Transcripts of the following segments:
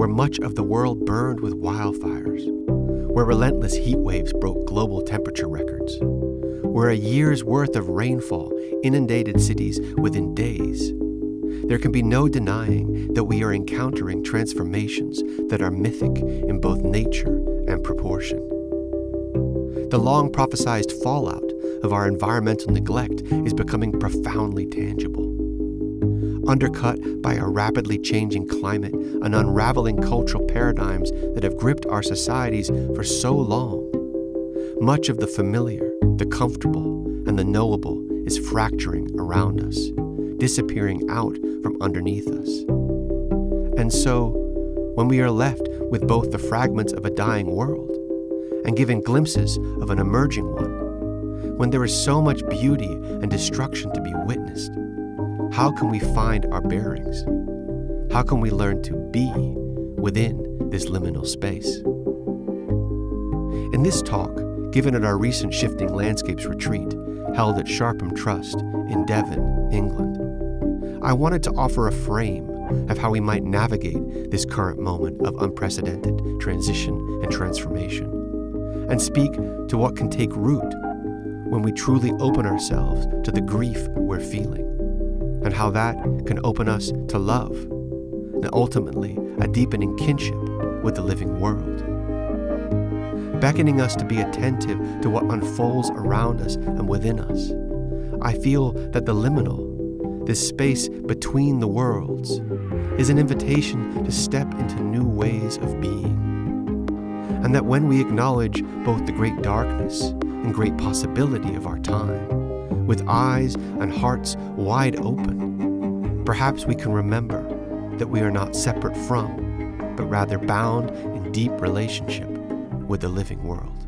where much of the world burned with wildfires, where relentless heat waves broke global temperature records, where a year's worth of rainfall inundated cities within days, there can be no denying that we are encountering transformations that are mythic in both nature and proportion. The long prophesied fallout of our environmental neglect is becoming profoundly tangible undercut by a rapidly changing climate and unraveling cultural paradigms that have gripped our societies for so long. Much of the familiar, the comfortable, and the knowable is fracturing around us, disappearing out from underneath us. And so, when we are left with both the fragments of a dying world and given glimpses of an emerging one, when there is so much beauty and destruction to be witnessed, how can we find our bearings? How can we learn to be within this liminal space? In this talk, given at our recent Shifting Landscapes retreat, held at Sharpham Trust in Devon, England, I wanted to offer a frame of how we might navigate this current moment of unprecedented transition and transformation, and speak to what can take root when we truly open ourselves to the grief we're feeling and how that can open us to love and ultimately a deepening kinship with the living world. Beckoning us to be attentive to what unfolds around us and within us, I feel that the liminal, this space between the worlds, is an invitation to step into new ways of being. And that when we acknowledge both the great darkness and great possibility of our time, with eyes and hearts wide open, perhaps we can remember that we are not separate from, but rather bound in deep relationship with the living world.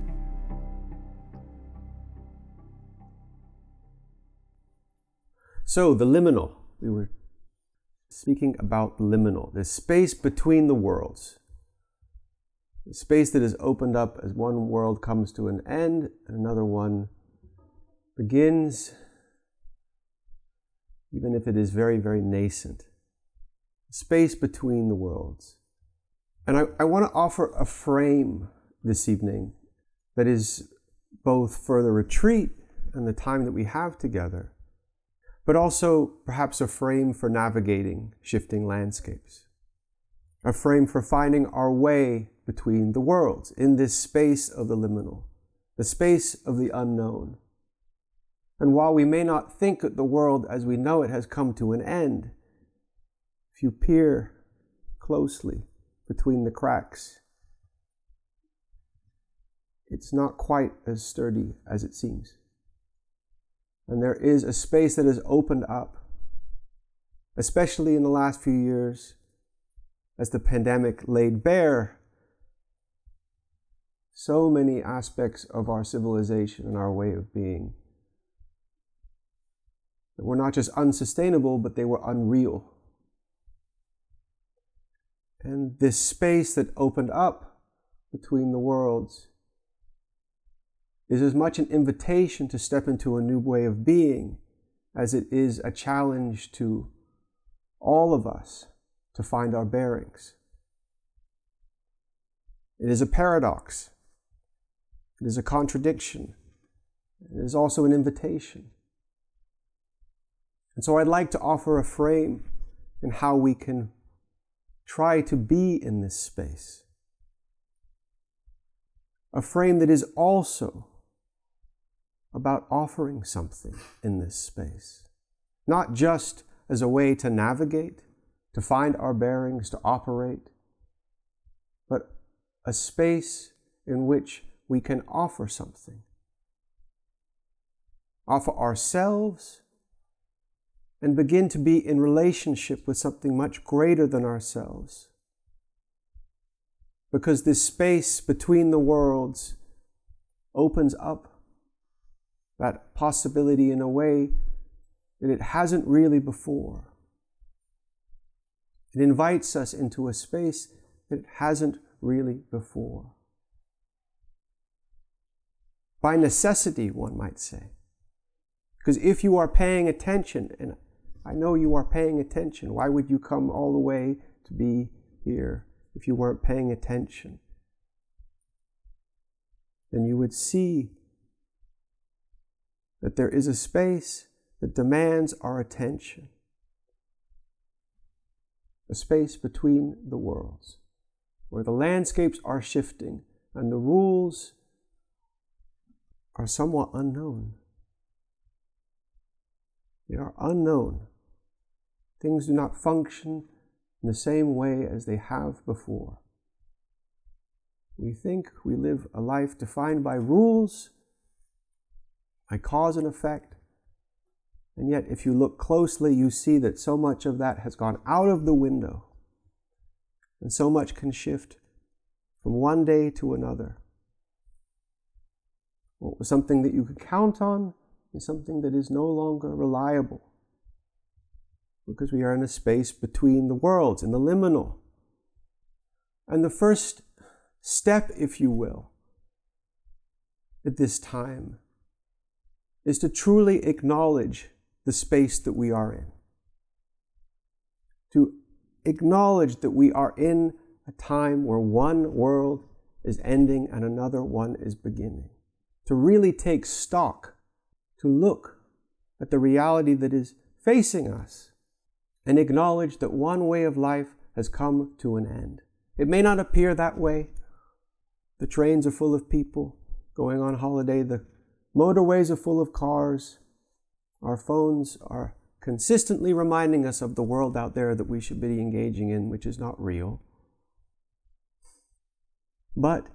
So, the liminal. We were speaking about liminal, the space between the worlds. The space that is opened up as one world comes to an end and another one begins, even if it is very, very nascent, space between the worlds. And I, I want to offer a frame this evening that is both for the retreat and the time that we have together, but also perhaps a frame for navigating shifting landscapes, a frame for finding our way between the worlds in this space of the liminal, the space of the unknown, and while we may not think that the world as we know it has come to an end, if you peer closely between the cracks, it's not quite as sturdy as it seems. And there is a space that has opened up, especially in the last few years, as the pandemic laid bare so many aspects of our civilization and our way of being were not just unsustainable, but they were unreal. And this space that opened up between the worlds is as much an invitation to step into a new way of being as it is a challenge to all of us to find our bearings. It is a paradox. It is a contradiction. It is also an invitation. And so I'd like to offer a frame in how we can try to be in this space. A frame that is also about offering something in this space, not just as a way to navigate, to find our bearings, to operate, but a space in which we can offer something. Offer ourselves and begin to be in relationship with something much greater than ourselves. because this space between the worlds opens up that possibility in a way that it hasn't really before. It invites us into a space that it hasn't really before. By necessity, one might say. Because if you are paying attention, and I know you are paying attention, why would you come all the way to be here if you weren't paying attention? Then you would see that there is a space that demands our attention, a space between the worlds, where the landscapes are shifting and the rules are somewhat unknown. They are unknown. Things do not function in the same way as they have before. We think we live a life defined by rules, by cause and effect. And yet, if you look closely, you see that so much of that has gone out of the window. And so much can shift from one day to another. What was something that you could count on is something that is no longer reliable because we are in a space between the worlds, in the liminal. And the first step, if you will, at this time is to truly acknowledge the space that we are in. To acknowledge that we are in a time where one world is ending and another one is beginning to really take stock, to look at the reality that is facing us, and acknowledge that one way of life has come to an end. It may not appear that way. The trains are full of people going on holiday, the motorways are full of cars, our phones are consistently reminding us of the world out there that we should be engaging in, which is not real. But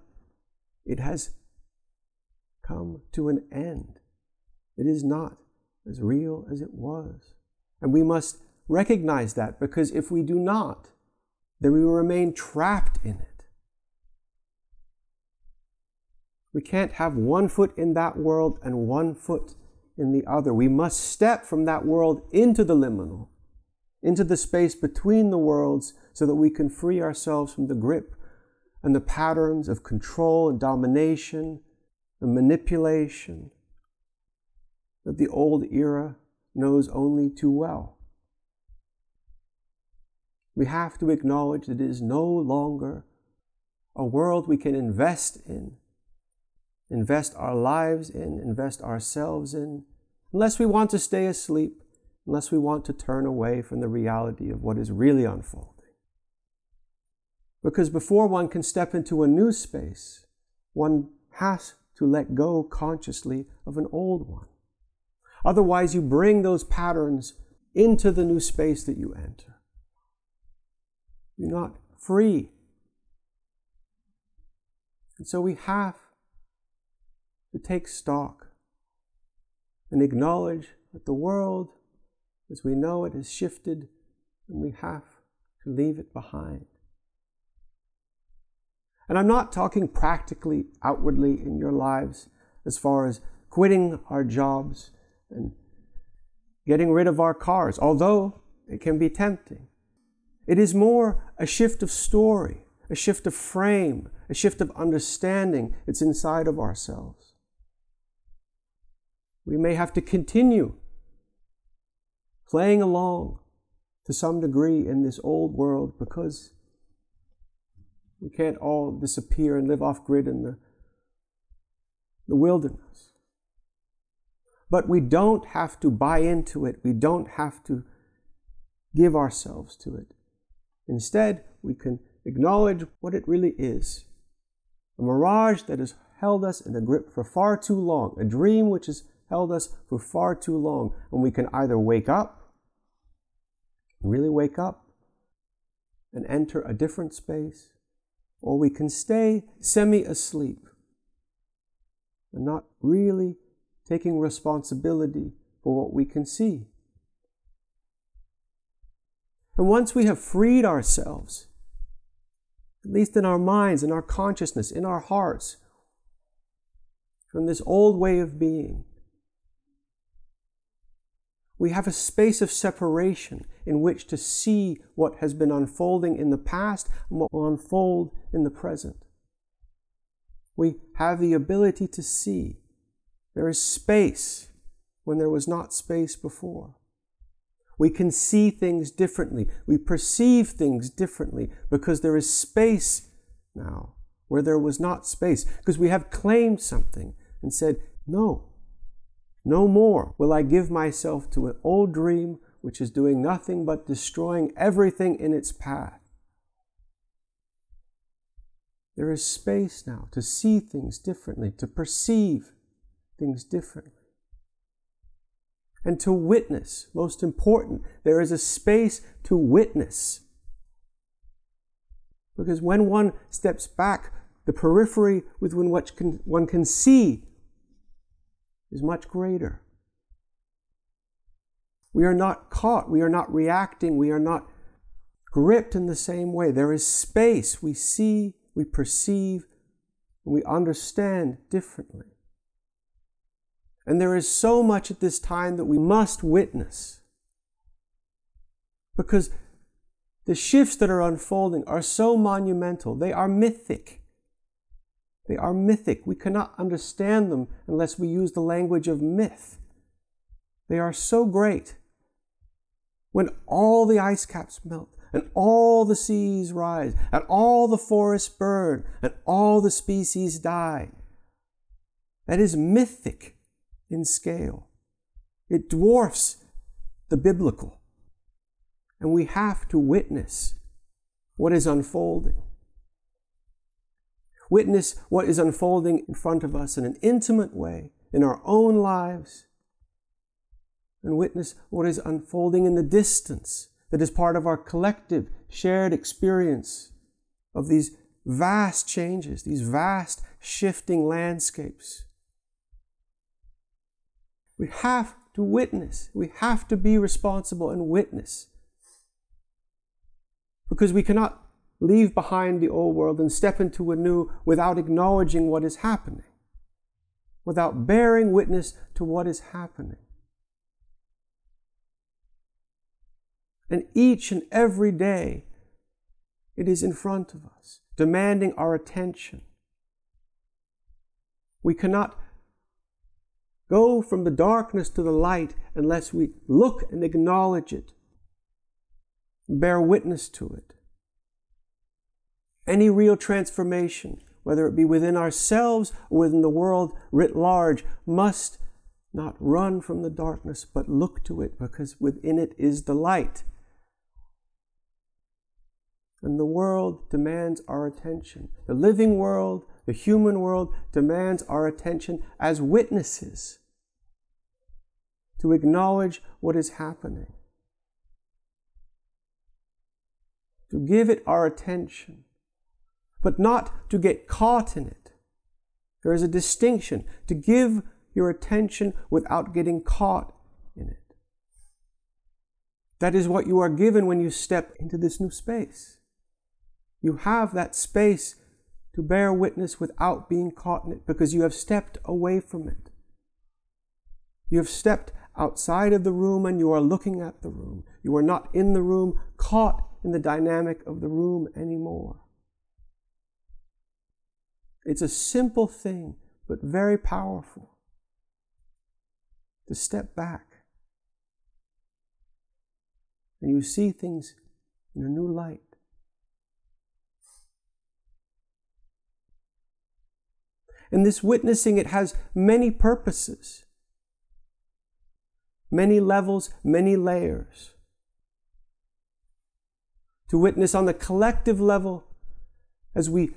it has come to an end. It is not as real as it was. And we must recognize that because if we do not, then we will remain trapped in it. We can't have one foot in that world and one foot in the other. We must step from that world into the liminal, into the space between the worlds, so that we can free ourselves from the grip and the patterns of control and domination and manipulation that the old era knows only too well. We have to acknowledge that it is no longer a world we can invest in, invest our lives in, invest ourselves in, unless we want to stay asleep, unless we want to turn away from the reality of what is really unfolding. Because before one can step into a new space, one has to let go consciously of an old one. Otherwise, you bring those patterns into the new space that you enter. You're not free. And so we have to take stock and acknowledge that the world as we know it has shifted and we have to leave it behind. And I'm not talking practically, outwardly in your lives as far as quitting our jobs and getting rid of our cars, although it can be tempting. It is more a shift of story, a shift of frame, a shift of understanding. It's inside of ourselves. We may have to continue playing along to some degree in this old world because we can't all disappear and live off grid in the, the wilderness. But we don't have to buy into it. We don't have to give ourselves to it. Instead, we can acknowledge what it really is a mirage that has held us in a grip for far too long, a dream which has held us for far too long. And we can either wake up, really wake up, and enter a different space, or we can stay semi asleep and not really taking responsibility for what we can see. And once we have freed ourselves, at least in our minds, in our consciousness, in our hearts, from this old way of being. We have a space of separation in which to see what has been unfolding in the past and what will unfold in the present. We have the ability to see. There is space when there was not space before. We can see things differently. We perceive things differently because there is space now where there was not space. Because we have claimed something and said, No, no more will I give myself to an old dream which is doing nothing but destroying everything in its path. There is space now to see things differently, to perceive things differently and to witness. Most important, there is a space to witness. Because when one steps back, the periphery with which one can see is much greater. We are not caught, we are not reacting, we are not gripped in the same way. There is space. We see, we perceive, and we understand differently. And there is so much at this time that we must witness. Because the shifts that are unfolding are so monumental, they are mythic. They are mythic. We cannot understand them unless we use the language of myth. They are so great. When all the ice caps melt, and all the seas rise, and all the forests burn, and all the species die, that is mythic in scale. It dwarfs the biblical. And we have to witness what is unfolding. Witness what is unfolding in front of us in an intimate way in our own lives. And witness what is unfolding in the distance that is part of our collective shared experience of these vast changes, these vast shifting landscapes. We have to witness. We have to be responsible and witness. Because we cannot leave behind the old world and step into a new without acknowledging what is happening, without bearing witness to what is happening. And each and every day, it is in front of us, demanding our attention. We cannot go from the darkness to the light unless we look and acknowledge it, bear witness to it. Any real transformation, whether it be within ourselves or within the world writ large, must not run from the darkness, but look to it because within it is the light. And the world demands our attention. The living world the human world demands our attention as witnesses to acknowledge what is happening, to give it our attention, but not to get caught in it. There is a distinction to give your attention without getting caught in it. That is what you are given when you step into this new space. You have that space to bear witness without being caught in it because you have stepped away from it. You have stepped outside of the room and you are looking at the room. You are not in the room, caught in the dynamic of the room anymore. It's a simple thing, but very powerful to step back. And you see things in a new light. And this witnessing, it has many purposes, many levels, many layers. To witness on the collective level as we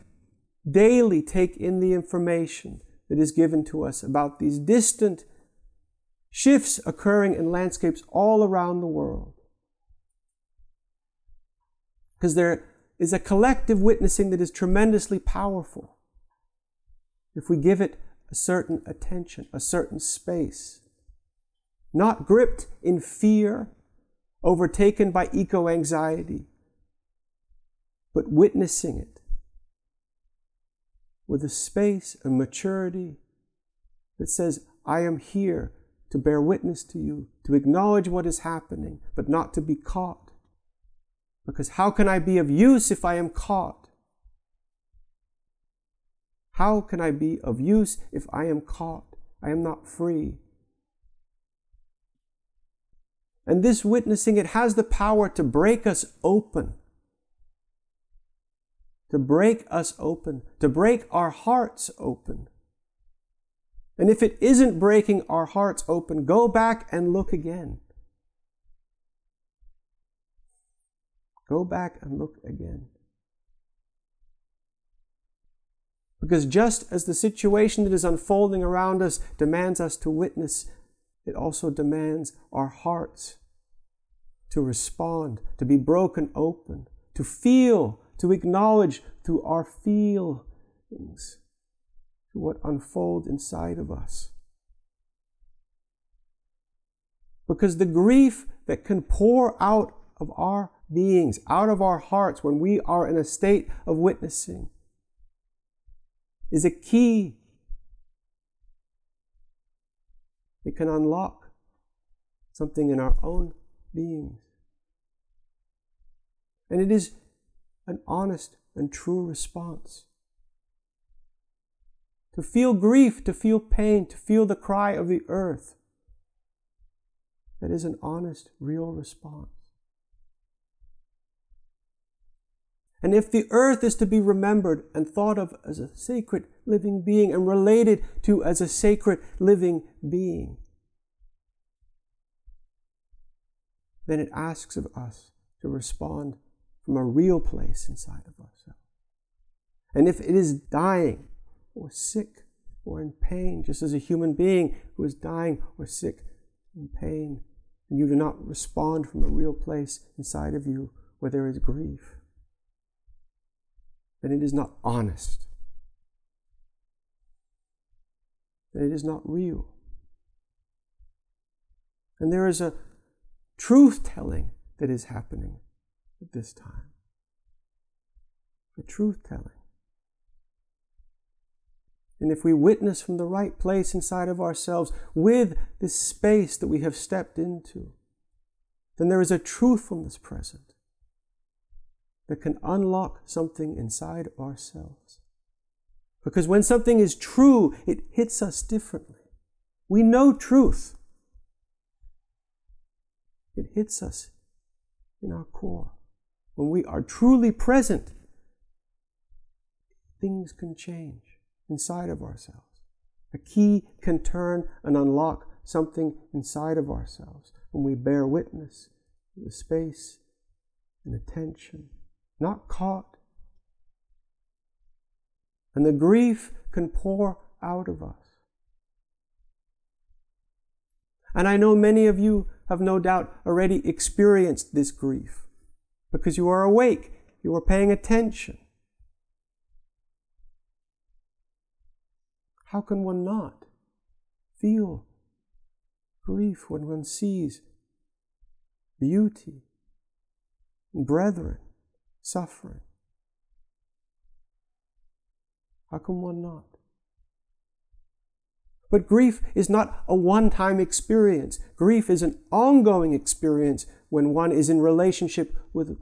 daily take in the information that is given to us about these distant shifts occurring in landscapes all around the world. Because there is a collective witnessing that is tremendously powerful if we give it a certain attention, a certain space. Not gripped in fear, overtaken by eco anxiety, but witnessing it with a space and maturity that says, I am here to bear witness to you, to acknowledge what is happening, but not to be caught. Because how can I be of use if I am caught? How can I be of use if I am caught? I am not free. And this witnessing, it has the power to break us open. To break us open, to break our hearts open. And if it isn't breaking our hearts open, go back and look again. Go back and look again. Because just as the situation that is unfolding around us demands us to witness, it also demands our hearts to respond, to be broken open, to feel, to acknowledge through our feelings what unfolds inside of us. Because the grief that can pour out of our beings, out of our hearts when we are in a state of witnessing, is a key. It can unlock something in our own beings. And it is an honest and true response. To feel grief, to feel pain, to feel the cry of the earth. That is an honest, real response. And if the earth is to be remembered and thought of as a sacred living being and related to as a sacred living being, then it asks of us to respond from a real place inside of ourselves. And if it is dying or sick or in pain, just as a human being who is dying or sick in pain, and you do not respond from a real place inside of you where there is grief, then it is not honest. Then it is not real. And there is a truth telling that is happening at this time. A truth telling. And if we witness from the right place inside of ourselves with this space that we have stepped into, then there is a truthfulness present that can unlock something inside ourselves. Because when something is true, it hits us differently. We know truth. It hits us in our core. When we are truly present, things can change inside of ourselves. A key can turn and unlock something inside of ourselves when we bear witness to the space and attention not caught. And the grief can pour out of us. And I know many of you have no doubt already experienced this grief because you are awake, you are paying attention. How can one not feel grief when one sees beauty, brethren, suffering. How come one not? But grief is not a one time experience. Grief is an ongoing experience when one is in relationship with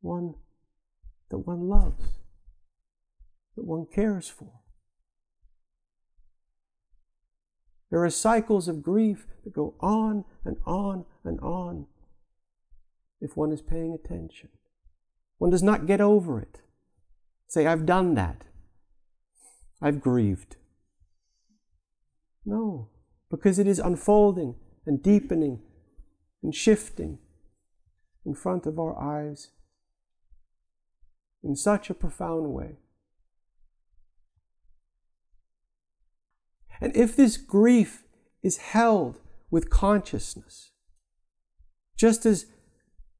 one that one loves, that one cares for. There are cycles of grief that go on and on and on if one is paying attention. One does not get over it. Say, I've done that. I've grieved. No, because it is unfolding and deepening and shifting in front of our eyes in such a profound way. And if this grief is held with consciousness, just as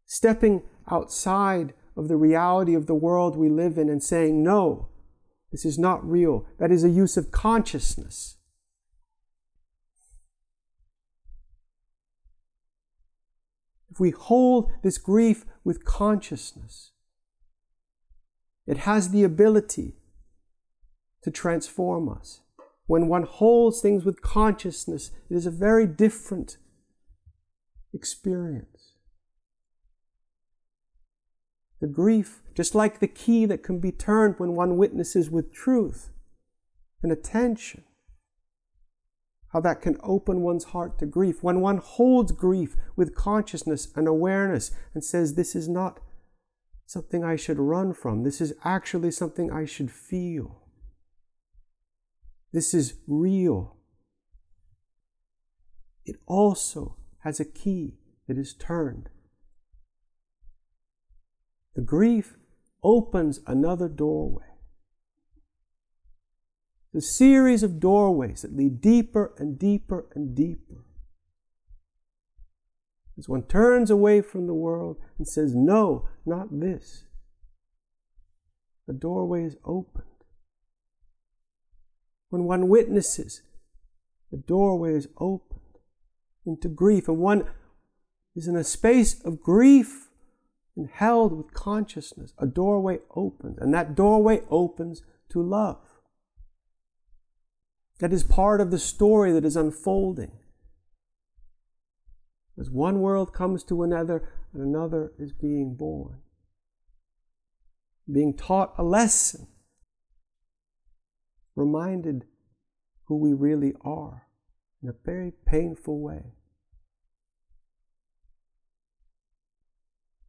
stepping outside of the reality of the world we live in and saying, no, this is not real. That is a use of consciousness. If we hold this grief with consciousness, it has the ability to transform us. When one holds things with consciousness, it is a very different experience. The grief, just like the key that can be turned when one witnesses with truth and attention, how that can open one's heart to grief. When one holds grief with consciousness and awareness and says, This is not something I should run from, this is actually something I should feel. This is real. It also has a key that is turned. The grief opens another doorway. The series of doorways that lead deeper and deeper and deeper. As one turns away from the world and says, No, not this, the doorway is opened. When one witnesses, the doorway is opened into grief, and one is in a space of grief and held with consciousness. A doorway opens, and that doorway opens to love. That is part of the story that is unfolding. As one world comes to another, and another is being born, being taught a lesson, reminded who we really are in a very painful way.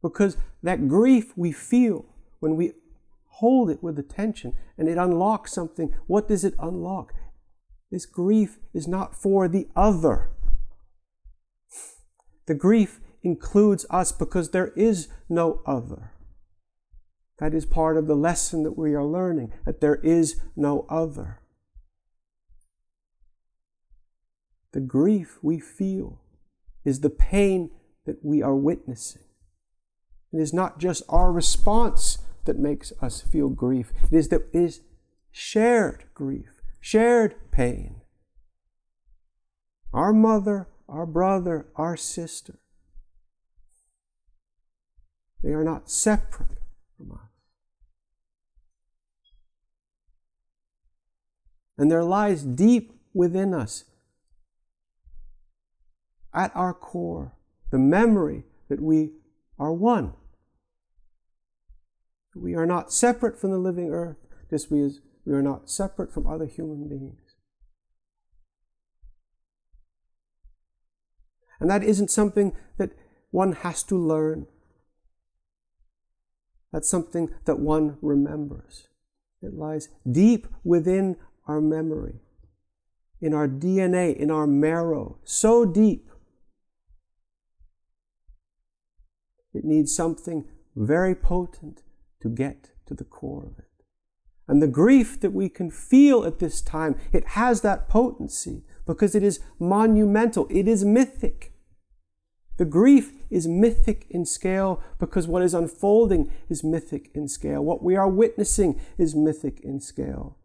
Because that grief we feel when we hold it with attention and it unlocks something, what does it unlock? This grief is not for the other. The grief includes us because there is no other. That is part of the lesson that we are learning, that there is no other. The grief we feel is the pain that we are witnessing. It is not just our response that makes us feel grief, it is that is shared grief shared pain. Our mother, our brother, our sister, they are not separate from us. And there lies deep within us, at our core, the memory that we are one. We are not separate from the living earth, just as we are not separate from other human beings. And that isn't something that one has to learn. That's something that one remembers. It lies deep within our memory, in our DNA, in our marrow, so deep. It needs something very potent to get to the core of it. And the grief that we can feel at this time, it has that potency because it is monumental, it is mythic. The grief is mythic in scale because what is unfolding is mythic in scale. What we are witnessing is mythic in scale.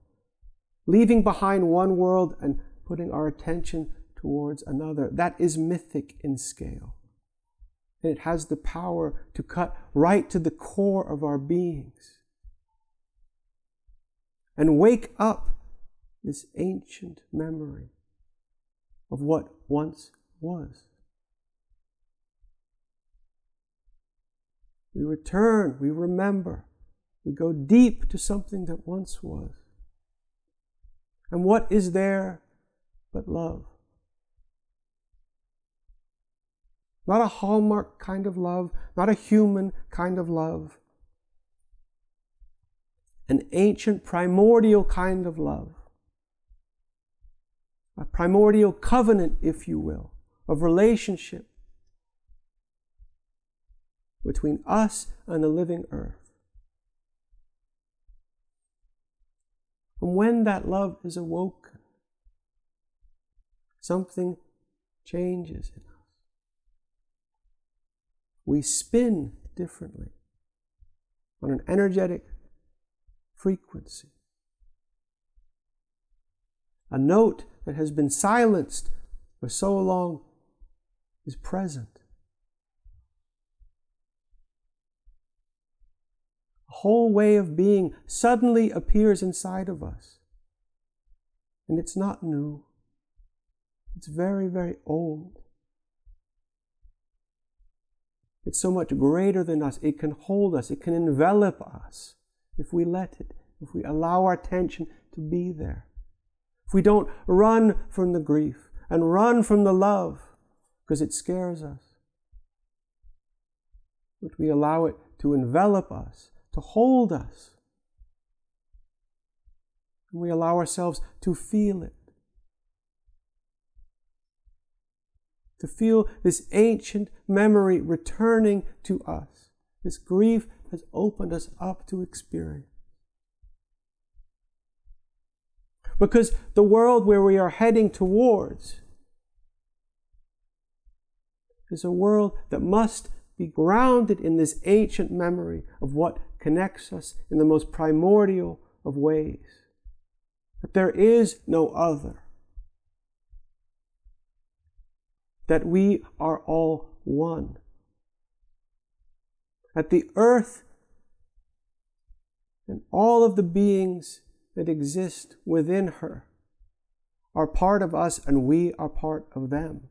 Leaving behind one world and putting our attention towards another, that is mythic in scale. It has the power to cut right to the core of our beings and wake up this ancient memory of what once was. We return, we remember, we go deep to something that once was. And what is there but love? Not a hallmark kind of love, not a human kind of love, an ancient primordial kind of love. A primordial covenant, if you will, of relationship between us and the living earth. And when that love is awoken, something changes in us. We spin differently on an energetic frequency. A note that has been silenced for so long is present. A whole way of being suddenly appears inside of us. And it's not new, it's very, very old. It's so much greater than us. It can hold us, it can envelop us if we let it, if we allow our attention to be there. If we don't run from the grief and run from the love because it scares us, but we allow it to envelop us, to hold us. And we allow ourselves to feel it. To feel this ancient memory returning to us. This grief has opened us up to experience. Because the world where we are heading towards is a world that must be grounded in this ancient memory of what connects us in the most primordial of ways. That there is no other. That we are all one. That the earth and all of the beings that exist within her are part of us and we are part of them.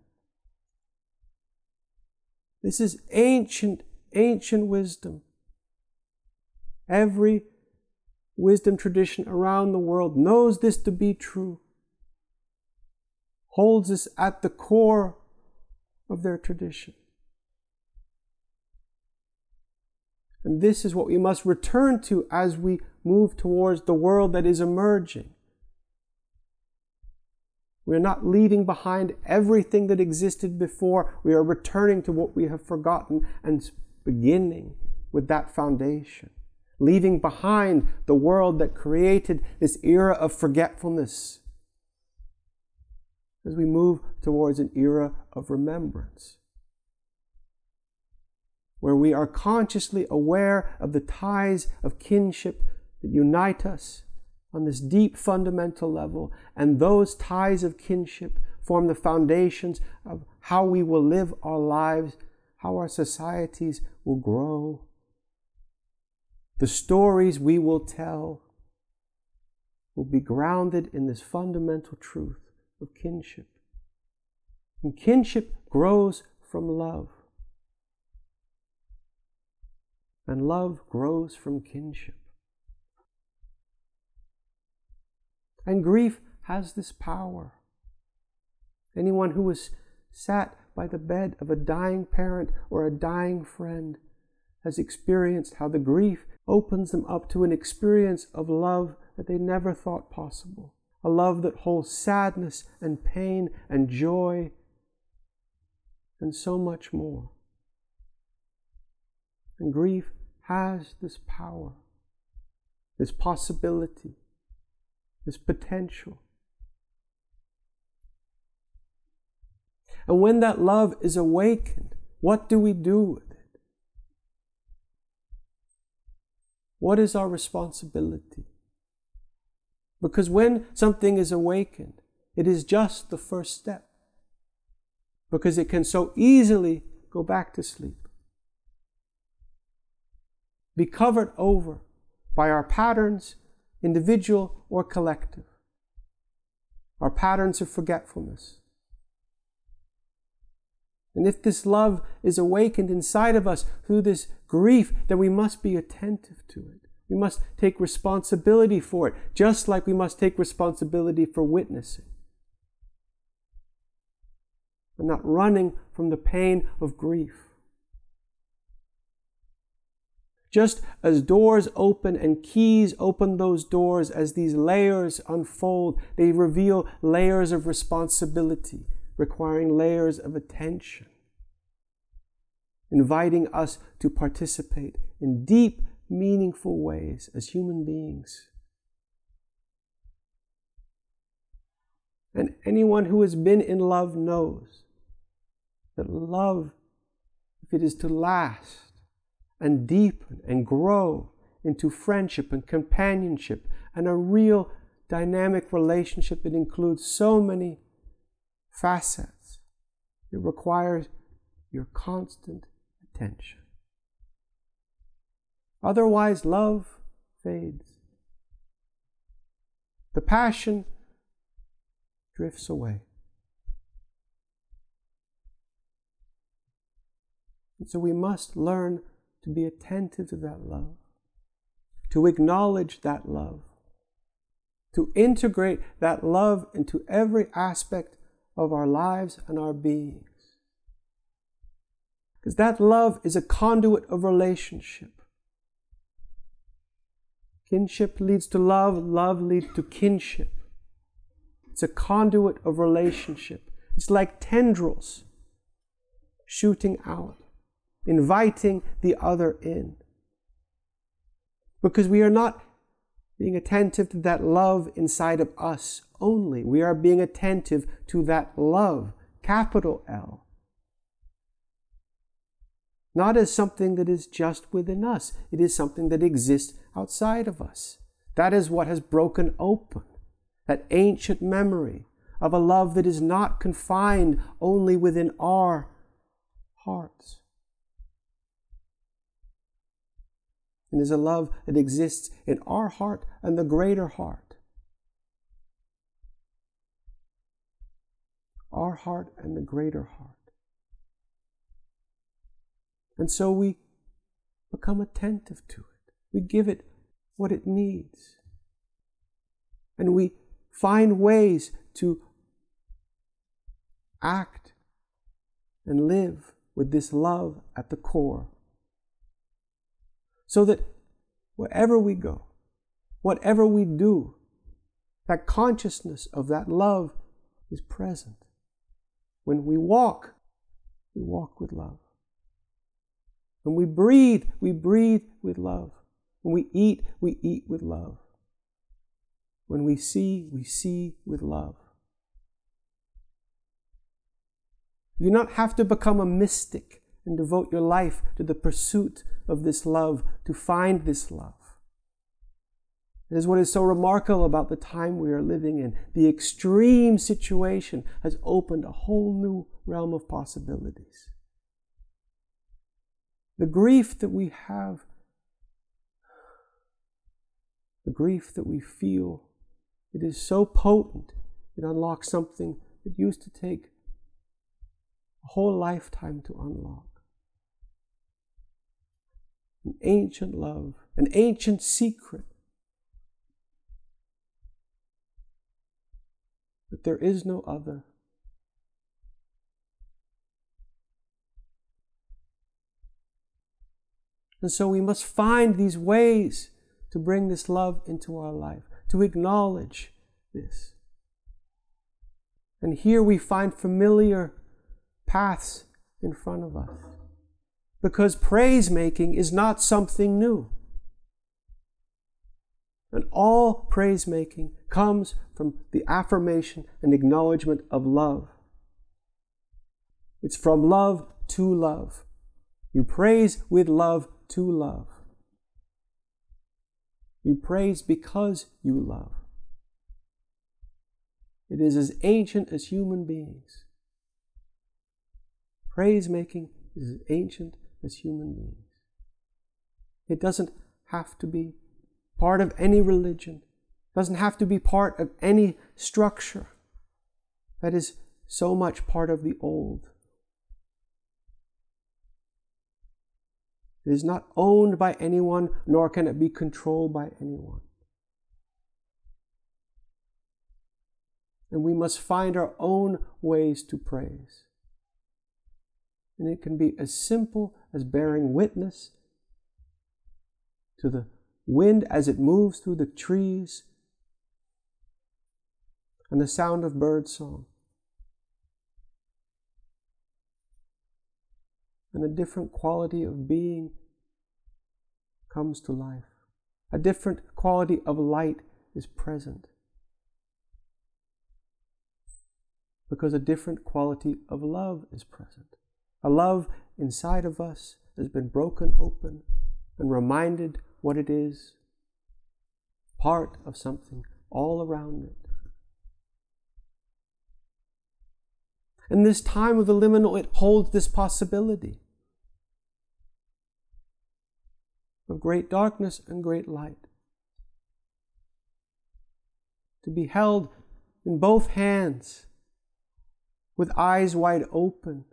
This is ancient, ancient wisdom. Every wisdom tradition around the world knows this to be true, holds this at the core of their tradition. And this is what we must return to as we move towards the world that is emerging. We are not leaving behind everything that existed before. We are returning to what we have forgotten and beginning with that foundation. Leaving behind the world that created this era of forgetfulness as we move towards an era of remembrance, where we are consciously aware of the ties of kinship that unite us on this deep fundamental level, and those ties of kinship form the foundations of how we will live our lives, how our societies will grow, the stories we will tell will be grounded in this fundamental truth of kinship. And kinship grows from love. And love grows from kinship. And grief has this power. Anyone who has sat by the bed of a dying parent or a dying friend has experienced how the grief opens them up to an experience of love that they never thought possible. A love that holds sadness and pain and joy and so much more. And grief has this power, this possibility this potential. And when that love is awakened, what do we do with it? What is our responsibility? Because when something is awakened, it is just the first step. Because it can so easily go back to sleep. Be covered over by our patterns individual or collective, our patterns of forgetfulness. And if this love is awakened inside of us through this grief, then we must be attentive to it. We must take responsibility for it, just like we must take responsibility for witnessing. We're not running from the pain of grief. Just as doors open and keys open those doors, as these layers unfold, they reveal layers of responsibility, requiring layers of attention, inviting us to participate in deep, meaningful ways as human beings. And anyone who has been in love knows that love, if it is to last, and deepen and grow into friendship and companionship and a real dynamic relationship that includes so many facets. It requires your constant attention. Otherwise, love fades. The passion drifts away. And so we must learn to be attentive to that love, to acknowledge that love, to integrate that love into every aspect of our lives and our beings. Because that love is a conduit of relationship. Kinship leads to love, love leads to kinship. It's a conduit of relationship. It's like tendrils shooting out, inviting the other in. Because we are not being attentive to that love inside of us only. We are being attentive to that love, capital L. Not as something that is just within us, it is something that exists outside of us. That is what has broken open that ancient memory of a love that is not confined only within our hearts. It is a love that exists in our heart and the greater heart. Our heart and the greater heart. And so we become attentive to it. We give it what it needs. And we find ways to act and live with this love at the core. So that wherever we go, whatever we do, that consciousness of that love is present. When we walk, we walk with love. When we breathe, we breathe with love. When we eat, we eat with love. When we see, we see with love. You do not have to become a mystic and devote your life to the pursuit of this love, to find this love. It is what is so remarkable about the time we are living in. The extreme situation has opened a whole new realm of possibilities. The grief that we have, the grief that we feel it is so potent, it unlocks something that used to take a whole lifetime to unlock. An ancient love, an ancient secret. But there is no other. And so we must find these ways to bring this love into our life to acknowledge this. And here we find familiar paths in front of us. Because praise making is not something new. And all praise making comes from the affirmation and acknowledgement of love. It's from love to love. You praise with love to love. You praise because you love. It is as ancient as human beings. Praise making is as ancient as human beings. It doesn't have to be part of any religion, it doesn't have to be part of any structure that is so much part of the old. It is not owned by anyone, nor can it be controlled by anyone. And we must find our own ways to praise. And it can be as simple as bearing witness to the wind as it moves through the trees and the sound of bird song. and a different quality of being comes to life. A different quality of light is present. Because a different quality of love is present. A love inside of us has been broken open and reminded what it is, part of something all around it. In this time of the liminal, it holds this possibility. Of great darkness and great light. To be held in both hands, with eyes wide open,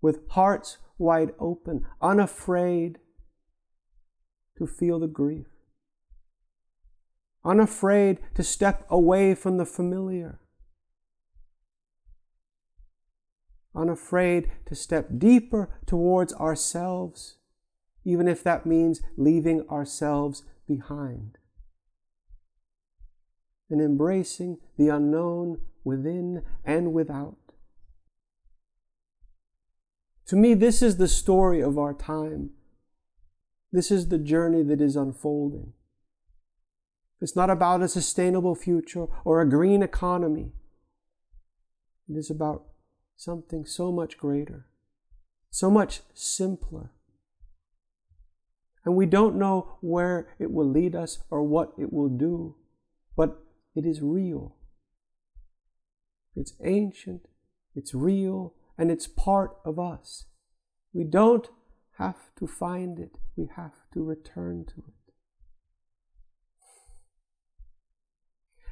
with hearts wide open, unafraid to feel the grief, unafraid to step away from the familiar, unafraid to step deeper towards ourselves, even if that means leaving ourselves behind, and embracing the unknown within and without. To me, this is the story of our time. This is the journey that is unfolding. It's not about a sustainable future or a green economy. It is about something so much greater, so much simpler. And we don't know where it will lead us or what it will do, but it is real. It's ancient, it's real, and it's part of us. We don't have to find it, we have to return to it.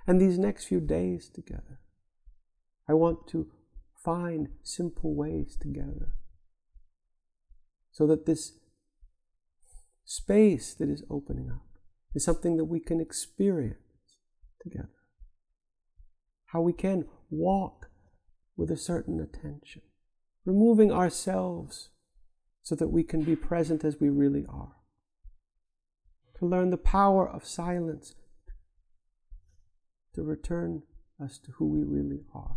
And these next few days together, I want to find simple ways together so that this space that is opening up is something that we can experience together. How we can walk with a certain attention removing ourselves so that we can be present as we really are. To learn the power of silence, to return us to who we really are.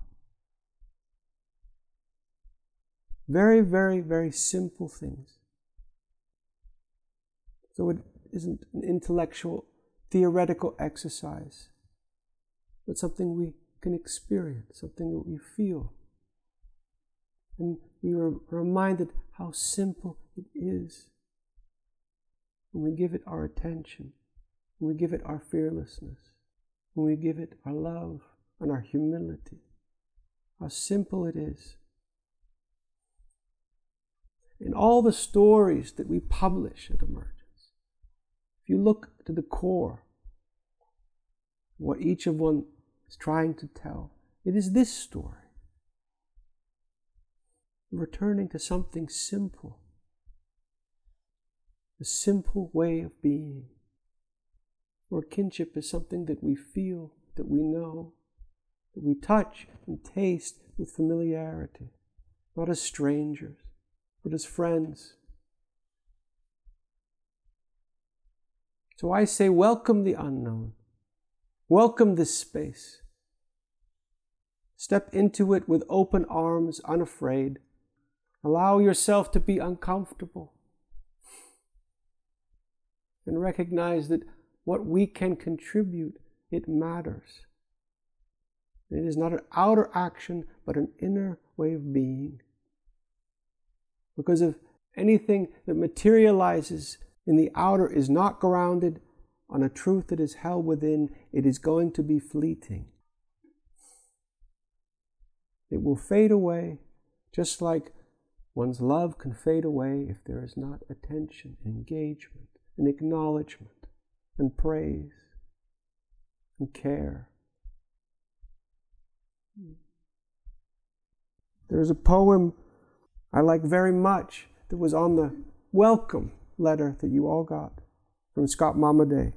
Very, very, very simple things. So it isn't an intellectual, theoretical exercise, but something we can experience, something that we feel. And we are reminded how simple it is when we give it our attention, when we give it our fearlessness, when we give it our love and our humility. How simple it is. In all the stories that we publish at Emergence, if you look to the core, what each of one is trying to tell, it is this story returning to something simple, a simple way of being. Or kinship is something that we feel, that we know, that we touch and taste with familiarity, not as strangers, but as friends. So I say, welcome the unknown. Welcome this space. Step into it with open arms, unafraid. Allow yourself to be uncomfortable. And recognize that what we can contribute, it matters. It is not an outer action, but an inner way of being. Because if anything that materializes in the outer is not grounded on a truth that is held within, it is going to be fleeting. It will fade away, just like One's love can fade away if there is not attention, engagement, and acknowledgement, and praise, and care. There's a poem I like very much that was on the welcome letter that you all got from Scott Momaday.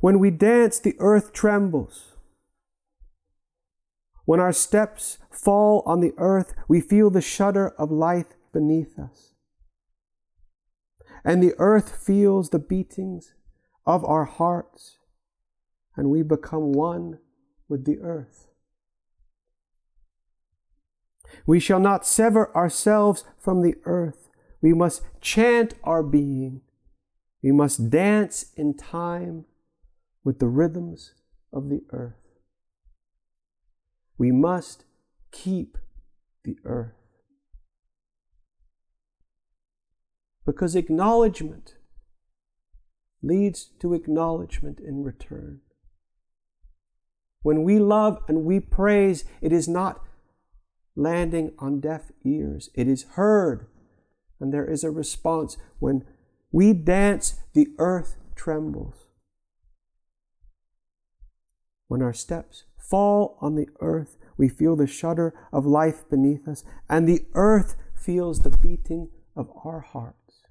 When we dance, the earth trembles. When our steps fall on the earth, we feel the shudder of life beneath us. And the earth feels the beatings of our hearts, and we become one with the earth. We shall not sever ourselves from the earth. We must chant our being. We must dance in time with the rhythms of the earth. We must keep the earth. Because acknowledgement leads to acknowledgement in return. When we love and we praise, it is not landing on deaf ears, it is heard, and there is a response. When we dance, the earth trembles. When our steps fall on the earth, we feel the shudder of life beneath us, and the earth feels the beating of our hearts.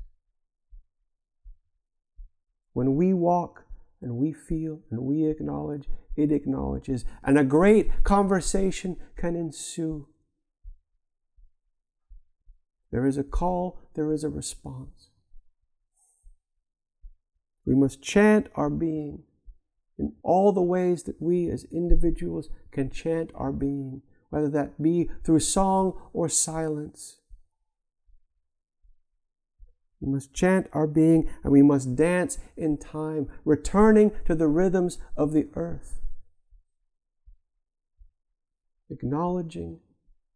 When we walk and we feel and we acknowledge, it acknowledges, and a great conversation can ensue. There is a call, there is a response. We must chant our being in all the ways that we as individuals can chant our being, whether that be through song or silence. We must chant our being and we must dance in time, returning to the rhythms of the earth. Acknowledging,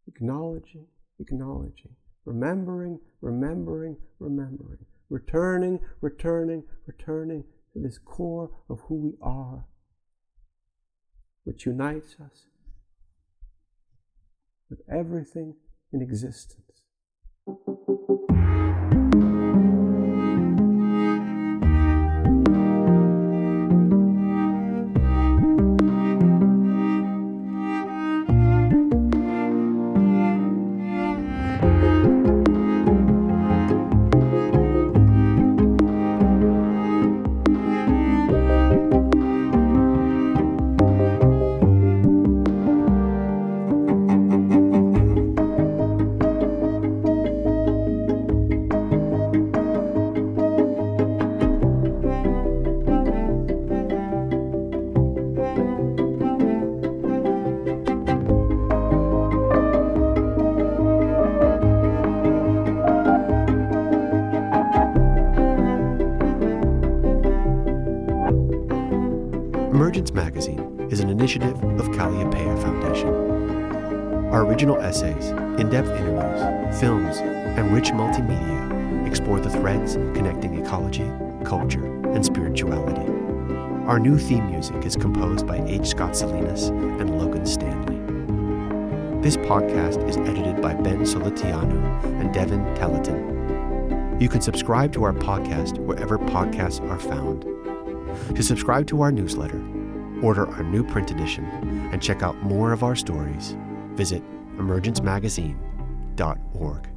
acknowledging, acknowledging, remembering, remembering, remembering, returning, returning, returning to this core of who we are, which unites us with everything in existence. Essays, in depth interviews, films, and rich multimedia explore the threads connecting ecology, culture, and spirituality. Our new theme music is composed by H. Scott Salinas and Logan Stanley. This podcast is edited by Ben Solitiano and Devin Telleton. You can subscribe to our podcast wherever podcasts are found. To subscribe to our newsletter, order our new print edition, and check out more of our stories, visit emergencemagazine.org.